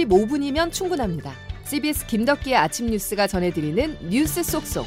15분이면 충분합니다. CBS 김덕기의 아침 뉴스가 전해드리는 뉴스 속속.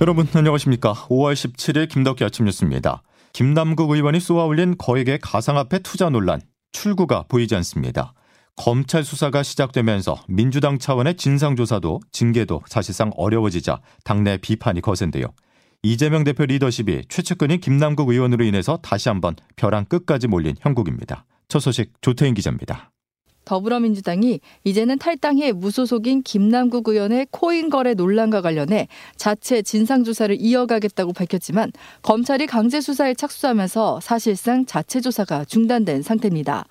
여러분 안녕하십니까. 5월 17일 김덕기 아침 뉴스입니다. 김남국 의원이 쏘아올린 거액의 가상화폐 투자 논란 출구가 보이지 않습니다. 검찰 수사가 시작되면서 민주당 차원의 진상조사도 징계도 사실상 어려워지자 당내 비판이 거센데요. 이재명 대표 리더십이 최측근인 김남국 의원으로 인해서 다시 한번 벼랑 끝까지 몰린 형국입니다. 첫 소식 조태인 기자입니다. 더불어민주당이 이제는 탈당해 무소속인 김남국 의원의 코인 거래 논란과 관련해 자체 진상조사를 이어가겠다고 밝혔지만 검찰이 강제 수사에 착수하면서 사실상 자체 조사가 중단된 상태입니다.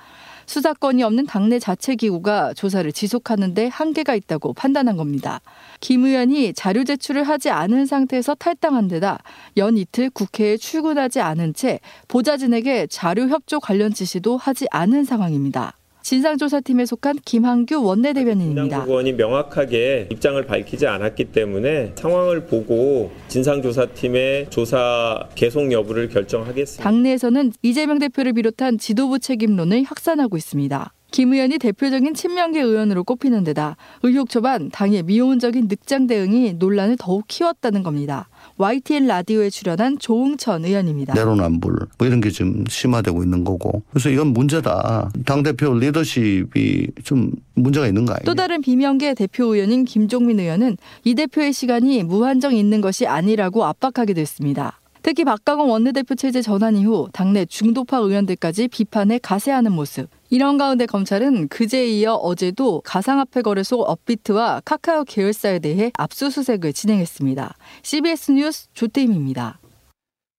수사권이 없는 당내 자체 기구가 조사를 지속하는데 한계가 있다고 판단한 겁니다. 김 의원이 자료 제출을 하지 않은 상태에서 탈당한 데다 연 이틀 국회에 출근하지 않은 채 보좌진에게 자료 협조 관련 지시도 하지 않은 상황입니다. 진상조사팀에 속한 김한규 원내대변인입니다. 김남국 의원이 명확하게 입장을 밝히지 않았기 때문에 상황을 보고 진상조사팀의 조사 계속 여부를 결정하겠습니다. 당내에서는 이재명 대표를 비롯한 지도부 책임론을 확산하고 있습니다. 김 의원이 대표적인 친명계 의원으로 꼽히는 데다 의혹 초반 당의 미온적인 늑장 대응이 논란을 더욱 키웠다는 겁니다. YTN 라디오에 출연한 조응천 의원입니다. 내로남불 뭐 이런 게 좀 심화되고 있는 거고 그래서 이건 문제다. 당 대표 리더십이 좀 문제가 있는 거 아니에요? 또 다른 비명계 대표 의원인 김종민 의원은 이 대표의 시간이 무한정 있는 것이 아니라고 압박하기도 했습니다. 특히 박강원 원내대표 체제 전환 이후 당내 중도파 의원들까지 비판에 가세하는 모습. 이런 가운데 검찰은 그제에 이어 어제도 가상화폐 거래소 업비트와 카카오 계열사에 대해 압수수색을 진행했습니다. CBS 뉴스 조태임입니다.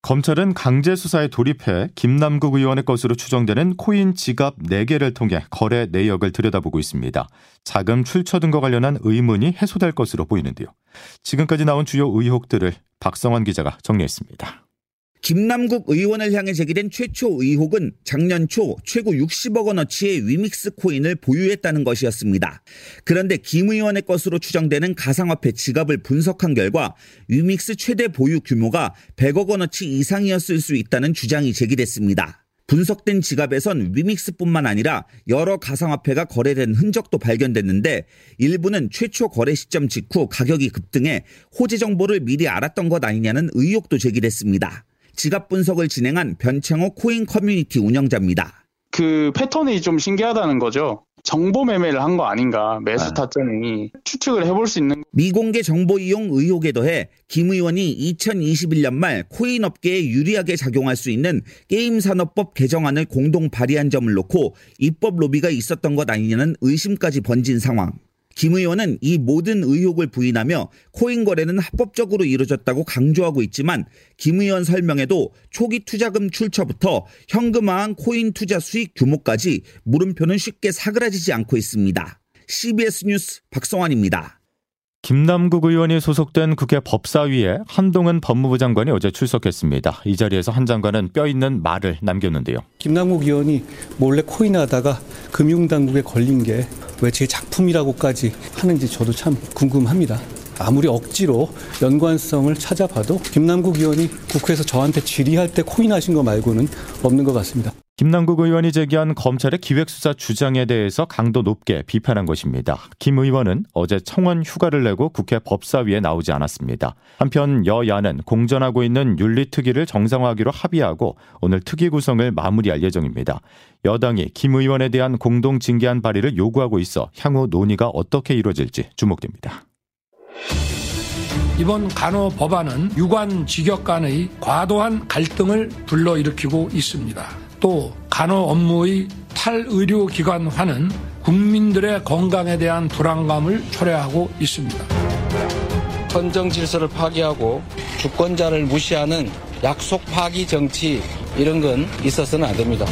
검찰은 강제 수사에 돌입해 김남국 의원의 것으로 추정되는 코인 지갑 4개를 통해 거래 내역을 들여다보고 있습니다. 자금 출처 등과 관련한 의문이 해소될 것으로 보이는데요. 지금까지 나온 주요 의혹들을 박성환 기자가 정리했습니다. 김남국 의원을 향해 제기된 최초 의혹은 작년 초 최고 60억 원어치의 위믹스 코인을 보유했다는 것이었습니다. 그런데 김 의원의 것으로 추정되는 가상화폐 지갑을 분석한 결과 위믹스 최대 보유 규모가 100억 원어치 이상이었을 수 있다는 주장이 제기됐습니다. 분석된 지갑에선 위믹스뿐만 아니라 여러 가상화폐가 거래된 흔적도 발견됐는데 일부는 최초 거래 시점 직후 가격이 급등해 호재 정보를 미리 알았던 것 아니냐는 의혹도 제기됐습니다. 지갑 분석을 진행한 변창호 코인 커뮤니티 운영자입니다. 그 패턴이 좀 신기하다는 거죠. 정보 매매를 한 거 아닌가 매수 타점이 추측을 해볼 수 있는 미공개 정보 이용 의혹에 더해 김 의원이 2021년 말 코인 업계에 유리하게 작용할 수 있는 게임 산업법 개정안을 공동 발의한 점을 놓고 입법 로비가 있었던 것 아니냐는 의심까지 번진 상황. 김 의원은 이 모든 의혹을 부인하며 코인 거래는 합법적으로 이루어졌다고 강조하고 있지만 김 의원 설명에도 초기 투자금 출처부터 현금화한 코인 투자 수익 규모까지 물음표는 쉽게 사그라지지 않고 있습니다. CBS 뉴스 박성환입니다. 김남국 의원이 소속된 국회 법사위에 한동훈 법무부 장관이 어제 출석했습니다. 이 자리에서 한 장관은 뼈 있는 말을 남겼는데요. 김남국 의원이 몰래 코인하다가 금융당국에 걸린 게 왜 제 작품이라고까지 하는지 저도 참 궁금합니다. 아무리 억지로 연관성을 찾아봐도 김남국 의원이 국회에서 저한테 질의할 때 코인하신 거 말고는 없는 것 같습니다. 김남국 의원이 제기한 검찰의 기획수사 주장에 대해서 강도 높게 비판한 것입니다. 김 의원은 어제 청원 휴가를 내고 국회 법사위에 나오지 않았습니다. 한편 여야는 공전하고 있는 윤리특위를 정상화하기로 합의하고 오늘 특위 구성을 마무리할 예정입니다. 여당이 김 의원에 대한 공동 징계안 발의를 요구하고 있어 향후 논의가 어떻게 이루어질지 주목됩니다. 이번 간호 법안은 유관 직역 간의 과도한 갈등을 불러일으키고 있습니다. 또 간호 업무의 탈의료기관화는 국민들의 건강에 대한 불안감을 초래하고 있습니다. 헌정 질서를 파기하고 주권자를 무시하는 약속 파기 정치 이런 건 있어서는 안 됩니다.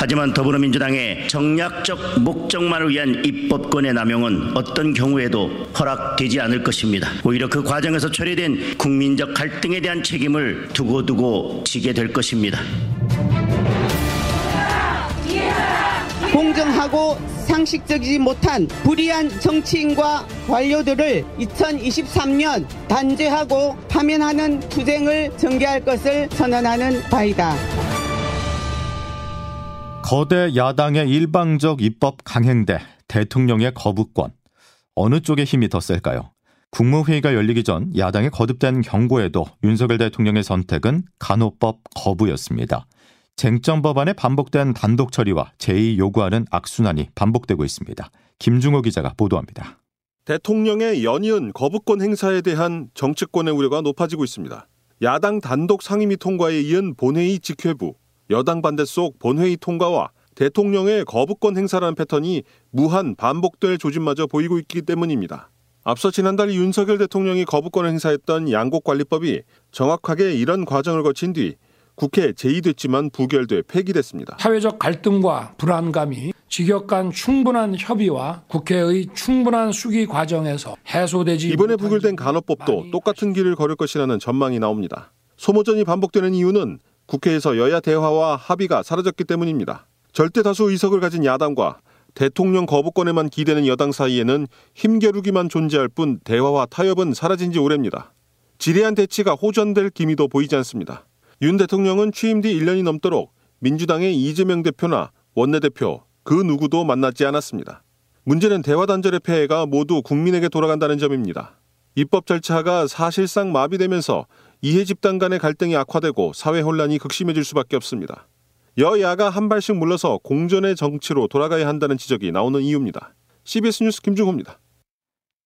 하지만 더불어민주당의 정략적 목적만을 위한 입법권의 남용은 어떤 경우에도 허락되지 않을 것입니다. 오히려 그 과정에서 초래된 국민적 갈등에 대한 책임을 두고두고 지게 될 것입니다. 공정하고 상식적이지 못한 불의한 정치인과 관료들을 2023년 단죄하고 파면하는 투쟁을 전개할 것을 선언하는 바이다. 거대 야당의 일방적 입법 강행대 대통령의 거부권 어느 쪽의 힘이 더 셀까요? 국무회의가 열리기 전 야당의 거듭된 경고에도 윤석열 대통령의 선택은 간호법 거부였습니다. 쟁점 법안의 반복된 단독 처리와 제의 요구하는 악순환이 반복되고 있습니다. 김중호 기자가 보도합니다. 대통령의 연이은 거부권 행사에 대한 정치권의 우려가 높아지고 있습니다. 야당 단독 상임위 통과에 이은 본회의 직회부, 여당 반대 속 본회의 통과와 대통령의 거부권 행사라는 패턴이 무한 반복될 조짐마저 보이고 있기 때문입니다. 앞서 지난달 윤석열 대통령이 거부권을 행사했던 양곡관리법이 정확하게 이런 과정을 거친 뒤 국회 제의됐지만 부결돼 폐기됐습니다. 사회적 갈등과 불안감이 직역간 충분한 협의와 국회의 충분한 수기 과정에서 해소되지 이번에 부결된 간호법도 똑같은 길을 걸을 것이라는 전망이 나옵니다. 소모전이 반복되는 이유는 국회에서 여야 대화와 합의가 사라졌기 때문입니다. 절대 다수 의석을 가진 야당과 대통령 거부권에만 기대는 여당 사이에는 힘겨루기만 존재할 뿐 대화와 타협은 사라진 지 오래입니다. 지리한 대치가 호전될 기미도 보이지 않습니다. 윤 대통령은 취임 뒤 1년이 넘도록 민주당의 이재명 대표나 원내대표 그 누구도 만나지 않았습니다. 문제는 대화 단절의 폐해가 모두 국민에게 돌아간다는 점입니다. 입법 절차가 사실상 마비되면서 이해 집단 간의 갈등이 악화되고 사회 혼란이 극심해질 수밖에 없습니다. 여야가 한 발씩 물러서 공전의 정치로 돌아가야 한다는 지적이 나오는 이유입니다. CBS 뉴스 김중호입니다.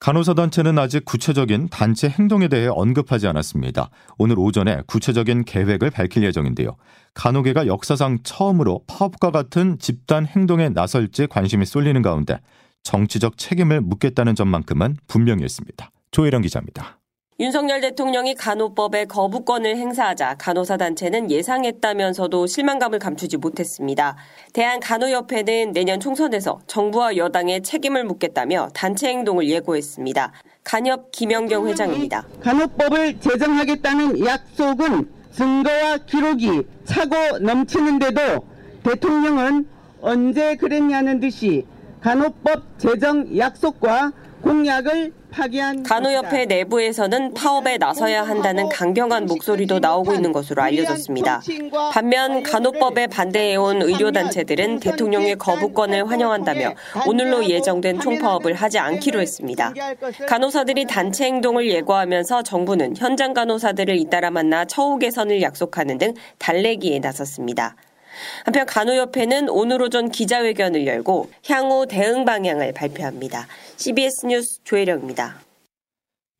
간호사 단체는 아직 구체적인 단체 행동에 대해 언급하지 않았습니다. 오늘 오전에 구체적인 계획을 밝힐 예정인데요. 간호계가 역사상 처음으로 파업과 같은 집단 행동에 나설지 관심이 쏠리는 가운데 정치적 책임을 묻겠다는 점만큼은 분명했습니다. 조혜령 기자입니다. 윤석열 대통령이 간호법에 거부권을 행사하자 간호사 단체는 예상했다면서도 실망감을 감추지 못했습니다. 대한간호협회는 내년 총선에서 정부와 여당의 책임을 묻겠다며 단체 행동을 예고했습니다. 간협 김영경 회장입니다. 간호법을 제정하겠다는 약속은 증거와 기록이 차고 넘치는데도 대통령은 언제 그랬냐는 듯이 간호법 제정 약속과 공약을 간호협회 내부에서는 파업에 나서야 한다는 강경한 목소리도 나오고 있는 것으로 알려졌습니다. 반면 간호법에 반대해온 의료단체들은 대통령의 거부권을 환영한다며 오늘로 예정된 총파업을 하지 않기로 했습니다. 간호사들이 단체 행동을 예고하면서 정부는 현장 간호사들을 잇따라 만나 처우 개선을 약속하는 등 달래기에 나섰습니다. 한편 간호협회는 오늘 오전 기자회견을 열고 향후 대응 방향을 발표합니다. CBS 뉴스 조혜령입니다.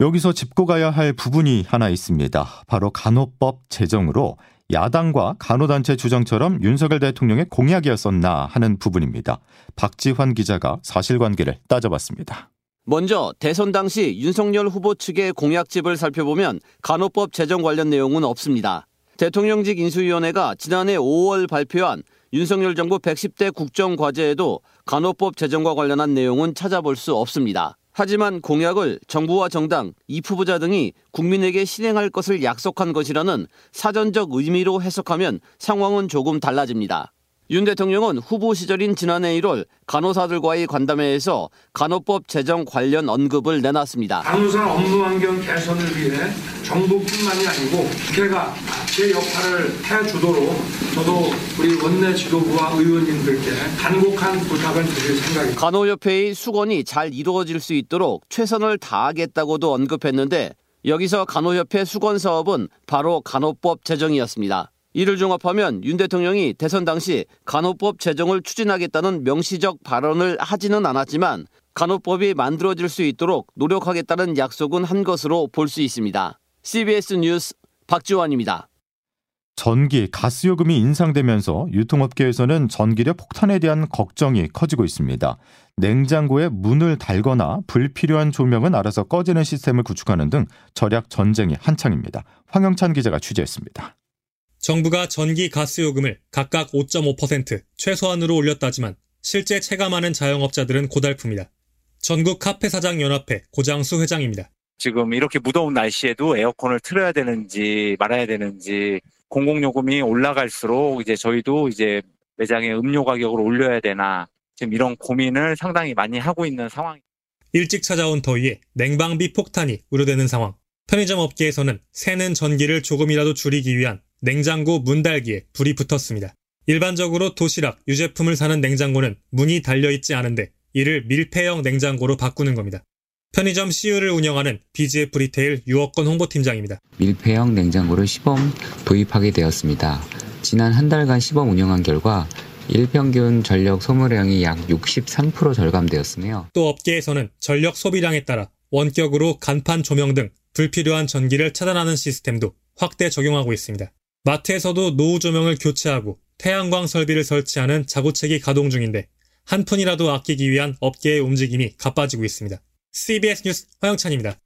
여기서 짚고 가야 할 부분이 하나 있습니다. 바로 간호법 제정으로 야당과 간호단체 주장처럼 윤석열 대통령의 공약이었었나 하는 부분입니다. 박지환 기자가 사실관계를 따져봤습니다. 먼저 대선 당시 윤석열 후보 측의 공약집을 살펴보면 간호법 제정 관련 내용은 없습니다. 대통령직 인수위원회가 지난해 5월 발표한 윤석열 정부 110대 국정과제에도 간호법 제정과 관련한 내용은 찾아볼 수 없습니다. 하지만 공약을 정부와 정당, 입후보자 등이 국민에게 실행할 것을 약속한 것이라는 사전적 의미로 해석하면 상황은 조금 달라집니다. 윤 대통령은 후보 시절인 지난해 1월 간호사들과의 간담회에서 간호법 제정 관련 언급을 내놨습니다. 간호사 업무 환경 개선을 위해 정부뿐만이 아니고 국회가 제 역할을 해주도록 저도 우리 원내 지도부와 의원님들께 간곡한 부탁을 드릴 생각입니다. 간호협회의 수건이 잘 이루어질 수 있도록 최선을 다하겠다고도 언급했는데 여기서 간호협회 수건 사업은 바로 간호법 제정이었습니다. 이를 종합하면 윤 대통령이 대선 당시 간호법 제정을 추진하겠다는 명시적 발언을 하지는 않았지만 간호법이 만들어질 수 있도록 노력하겠다는 약속은 한 것으로 볼 수 있습니다. CBS 뉴스 박지원입니다. 전기, 가스 요금이 인상되면서 유통업계에서는 전기료 폭탄에 대한 걱정이 커지고 있습니다. 냉장고에 문을 달거나 불필요한 조명은 알아서 꺼지는 시스템을 구축하는 등 절약 전쟁이 한창입니다. 황영찬 기자가 취재했습니다. 정부가 전기 가스 요금을 각각 5.5% 최소한으로 올렸다지만 실제 체감하는 자영업자들은 고달픕니다. 전국 카페 사장 연합회 고장수 회장입니다. 지금 이렇게 무더운 날씨에도 에어컨을 틀어야 되는지 말아야 되는지 공공요금이 올라갈수록 이제 저희도 이제 매장의 음료 가격을 올려야 되나 지금 이런 고민을 상당히 많이 하고 있는 상황입니다. 일찍 찾아온 더위에 냉방비 폭탄이 우려되는 상황. 편의점 업계에서는 새는 전기를 조금이라도 줄이기 위한 냉장고 문 달기에 불이 붙었습니다. 일반적으로 도시락, 유제품을 사는 냉장고는 문이 달려있지 않은데 이를 밀폐형 냉장고로 바꾸는 겁니다. 편의점 CU를 운영하는 BGF 리테일 유업권 홍보팀장입니다. 밀폐형 냉장고를 시범 도입하게 되었습니다. 지난 한 달간 시범 운영한 결과 일평균 전력 소모량이 약 63% 절감되었으며 또 업계에서는 전력 소비량에 따라 원격으로 간판 조명 등 불필요한 전기를 차단하는 시스템도 확대 적용하고 있습니다. 마트에서도 노후 조명을 교체하고 태양광 설비를 설치하는 자구책이 가동 중인데 한 푼이라도 아끼기 위한 업계의 움직임이 가빠지고 있습니다. CBS 뉴스 허영찬입니다.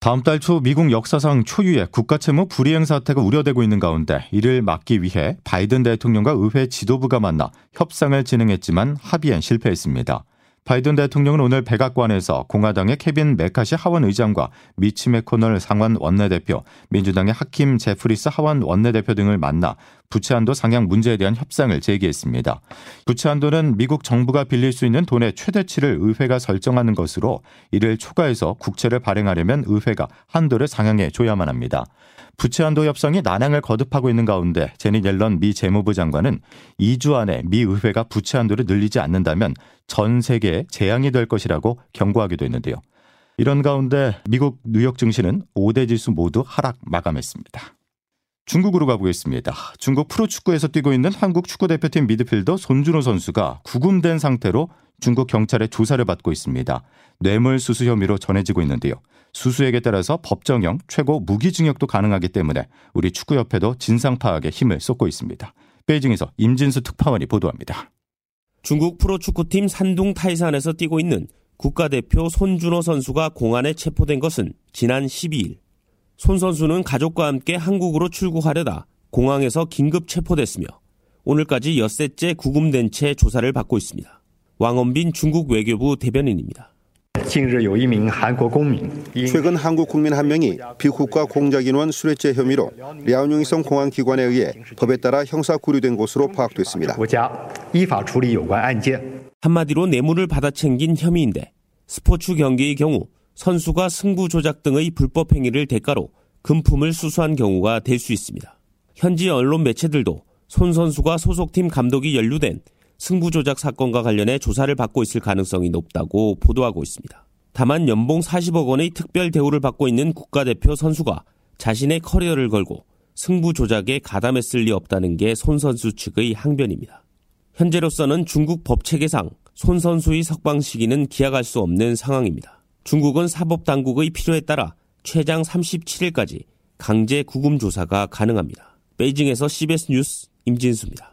다음 달 초 미국 역사상 초유의 국가채무 불이행 사태가 우려되고 있는 가운데 이를 막기 위해 바이든 대통령과 의회 지도부가 만나 협상을 진행했지만 합의엔 실패했습니다. 바이든 대통령은 오늘 백악관에서 공화당의 케빈 매카시 하원 의장과 미치 매코널 상원 원내대표, 민주당의 하킴 제프리스 하원 원내대표 등을 만나 부채한도 상향 문제에 대한 협상을 제기했습니다. 부채한도는 미국 정부가 빌릴 수 있는 돈의 최대치를 의회가 설정하는 것으로 이를 초과해서 국채를 발행하려면 의회가 한도를 상향해 줘야만 합니다. 부채한도 협상이 난항을 거듭하고 있는 가운데 제니 옐런 미 재무부 장관은 2주 안에 미 의회가 부채한도를 늘리지 않는다면 전 세계에 재앙이 될 것이라고 경고하기도 했는데요. 이런 가운데 미국 뉴욕 증시는 5대 지수 모두 하락 마감했습니다. 중국으로 가보겠습니다. 중국 프로축구에서 뛰고 있는 한국 축구대표팀 미드필더 손준호 선수가 구금된 상태로 중국 경찰의 조사를 받고 있습니다. 뇌물수수 혐의로 전해지고 있는데요. 수수액에 따라서 법정형 최고 무기징역도 가능하기 때문에 우리 축구협회도 진상 파악에 힘을 쏟고 있습니다. 베이징에서 임진수 특파원이 보도합니다. 중국 프로축구팀 산둥 타이산에서 뛰고 있는 국가대표 손준호 선수가 공안에 체포된 것은 지난 12일. 손 선수는 가족과 함께 한국으로 출국하려다 공항에서 긴급 체포됐으며 오늘까지 엿새째 구금된 채 조사를 받고 있습니다. 왕원빈 중국 외교부 대변인입니다. 최근 한국 국민 한 명이 비국가 공작인원 수뢰죄 혐의로 랴오닝성 공안기관에 의해 법에 따라 형사 구류된 것으로 파악됐습니다. 한마디로 뇌물을 받아 챙긴 혐의인데 스포츠 경기의 경우 선수가 승부 조작 등의 불법 행위를 대가로 금품을 수수한 경우가 될 수 있습니다. 현지 언론 매체들도 손 선수가 소속팀 감독이 연루된 승부 조작 사건과 관련해 조사를 받고 있을 가능성이 높다고 보도하고 있습니다. 다만 연봉 40억 원의 특별 대우를 받고 있는 국가대표 선수가 자신의 커리어를 걸고 승부 조작에 가담했을 리 없다는 게 손 선수 측의 항변입니다. 현재로서는 중국 법 체계상 손 선수의 석방 시기는 기약할 수 없는 상황입니다. 중국은 사법 당국의 필요에 따라 최장 37일까지 강제 구금 조사가 가능합니다. 베이징에서 CBS 뉴스 임진수입니다.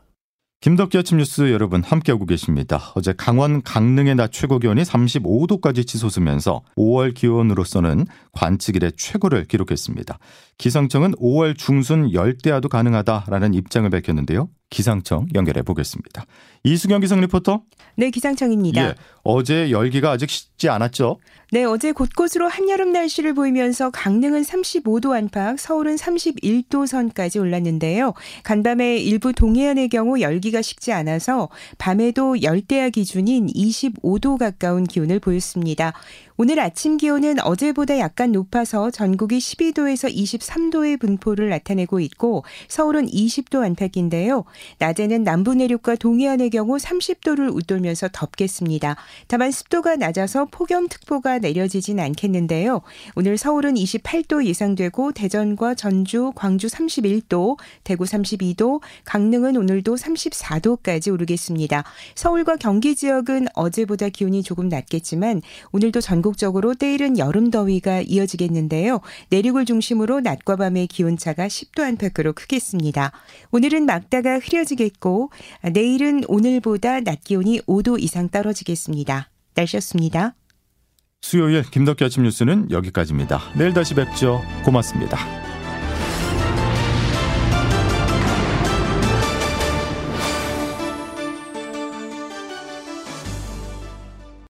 김덕기 아침 뉴스 여러분 함께하고 계십니다. 어제 강원 강릉의 낮 최고 기온이 35도까지 치솟으면서 5월 기온으로서는 관측 일의 최고를 기록했습니다. 기상청은 5월 중순 열대야도 가능하다라는 입장을 밝혔는데요. 기상청 연결해 보겠습니다. 이수경 기상 리포터. 네, 기상청입니다. 예, 어제 열기가 아직 식지 않았죠? 네, 어제 곳곳으로 한여름 날씨를 보이면서 강릉은 35도 안팎, 서울은 31도 선까지 올랐는데요. 간밤에 일부 동해안의 경우 열기가 식지 않아서 밤에도 열대야 기준인 25도 가까운 기온을 보였습니다. 오늘 아침 기온은 어제보다 약간 높아서 전국이 12도에서 23도의 분포를 나타내고 있고 서울은 20도 안팎인데요. 낮에는 남부 내륙과 동해안의 경우 30도를 웃돌면서 덥겠습니다. 다만 습도가 낮아서 폭염특보가 내려지진 않겠는데요. 오늘 서울은 28도 예상되고 대전과 전주, 광주 31도, 대구 32도, 강릉은 오늘도 34도까지 오르겠습니다. 서울과 경기 지역은 어제보다 기온이 조금 낮겠지만 오늘도 전국 전국적으로 때이른 여름 더위가 이어지겠는데요. 내륙을 중심으로 낮과 밤의 기온차가 10도 안팎으로 크겠습니다. 오늘은 막다가 흐려지겠고 내일은 오늘보다 낮 기온이 5도 이상 떨어지겠습니다. 날씨였습니다. 수요일 김덕기 아침 뉴스는 여기까지입니다. 내일 다시 뵙죠. 고맙습니다.